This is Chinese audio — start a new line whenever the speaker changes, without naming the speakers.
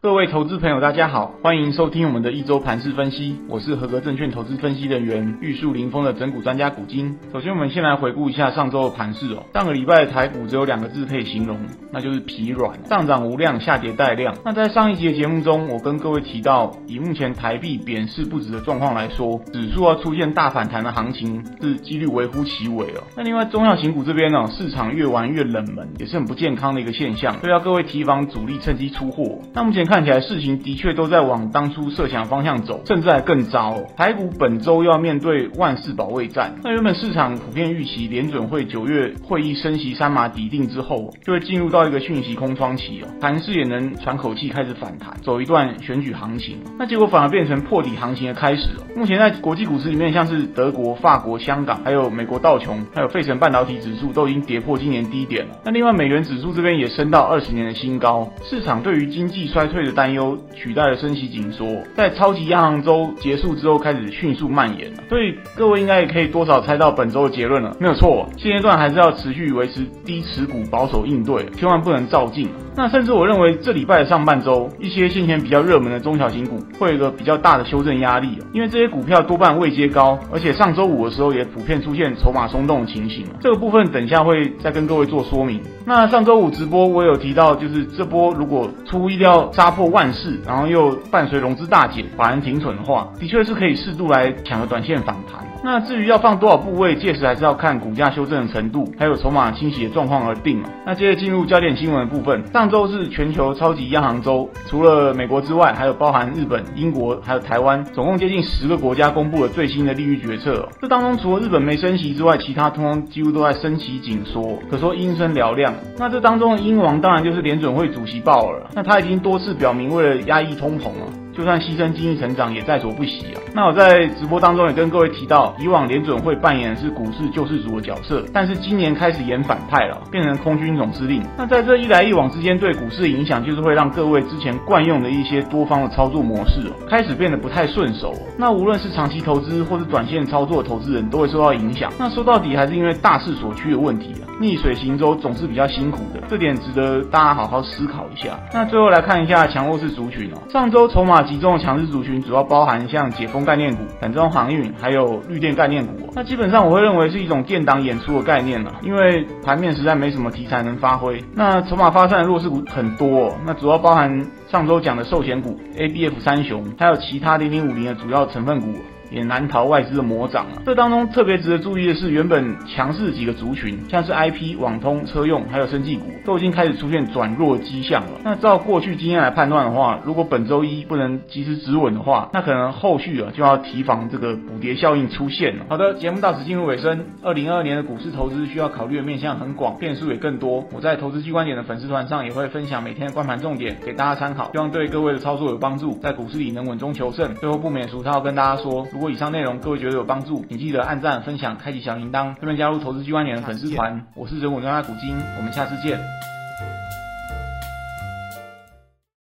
各位投资朋友，大家好，欢迎收听我们的一周盘市分析。我是合格证券投资分析人员玉树临风的整股专家古今。首先，我们先来回顾一下上周的盘市哦。上个礼拜的台股只有两个字可以形容，那就是疲软，上涨无量，下跌带量。那在上一集的节目中，我跟各位提到，以目前台币贬势不止的状况来说，指数要出现大反弹的行情是几率微乎其微哦。那另外，中小型股这边呢，市场越玩越冷门，也是很不健康的一个现象，所以要各位提防主力趁机出货。那目前。看起来事情的确都在往当初设想方向走，甚至还更糟哦。台股本周要面对万事保卫战。那原本市场普遍预期联准会九月会议升息三码底定之后，就会进入到一个讯息空窗期哦，盘势也能喘口气，开始反弹，走一段选举行情。那结果反而变成破底行情的开始了。目前在国际股市里面，像是德国、法国、香港，还有美国道琼，还有费城半导体指数都已经跌破今年低点了。那另外美元指数这边也升到二十年的新高。市场对于经济衰退的担忧取代了升息紧缩，在超级央行周结束之后开始迅速蔓延，所以各位应该也可以多少猜到本周的结论了，没有错，现阶段还是要持续维持低持股，保守应对，千万不能照进。那甚至我认为这礼拜的上半周，一些先前比较热门的中小型股会有一个比较大的修正压力，因为这些股票多半未接高，而且上周五的时候也普遍出现筹码松动的情形，这个部分等一下会再跟各位做说明。那上周五直播我有提到，就是这波如果出乎意料杀破万事，然后又伴随融资大减、法人停损的话，的确是可以适度来抢个短线反弹。那至于要放多少部位，届时还是要看股价修正的程度，还有筹码清洗的状况而定嘛。那接着进入焦点新闻的部分，上周是全球超级央行周，除了美国之外，还有包含日本、英国还有台湾，总共接近十个国家公布了最新的利率决策。这当中除了日本没升息之外，其他通通几乎都在升息紧缩，可说阴声嘹亮。那这当中的鹰王当然就是联准会主席鲍尔，那他已经多次表明，为了压抑通膨了。就算牺牲经济成长也在所不惜啊！那我在直播当中也跟各位提到，以往联准会扮演的是股市救世主的角色，但是今年开始演反派了，变成空军总司令。那在这一来一往之间，对股市的影响就是会让各位之前惯用的一些多方的操作模式哦，开始变得不太顺手。那无论是长期投资或是短线操作的投资人都会受到影响。那说到底还是因为大势所趋的问题啊，逆水行舟总是比较辛苦的，这点值得大家好好思考一下。那最后来看一下强弱势族群哦，上周筹码。集中的强势族群主要包含像解封概念股、散装航运，还有绿电概念股。那基本上我会认为是一种建档演出的概念了，因为盘面实在没什么题材能发挥。那筹码发散的弱势股很多，那主要包含上周讲的寿险股、ABF 三雄，还有其他零零五零的主要成分股。也难逃外资的魔掌啊！这当中特别值得注意的是，原本强势几个族群，像是 IP、网通、车用，还有生技股，都已经开始出现转弱迹象了。那照过去经验来判断的话，如果本周一不能及时止稳的话，那可能后续啊就要提防这个补跌效应出现了。好的，节目到此进入尾声。二零二二年的股市投资需要考虑的面向很广，变数也更多。我在投资机关点的粉丝团上也会分享每天的观盘重点给大家参考，希望对各位的操作有帮助，在股市里能稳中求胜。最后不免俗套跟大家说，如果以上内容各位觉得有帮助，请记得按赞、分享、开启小铃铛，顺便加入投资机关联的粉丝团。我是人文专家古今，我们下次见。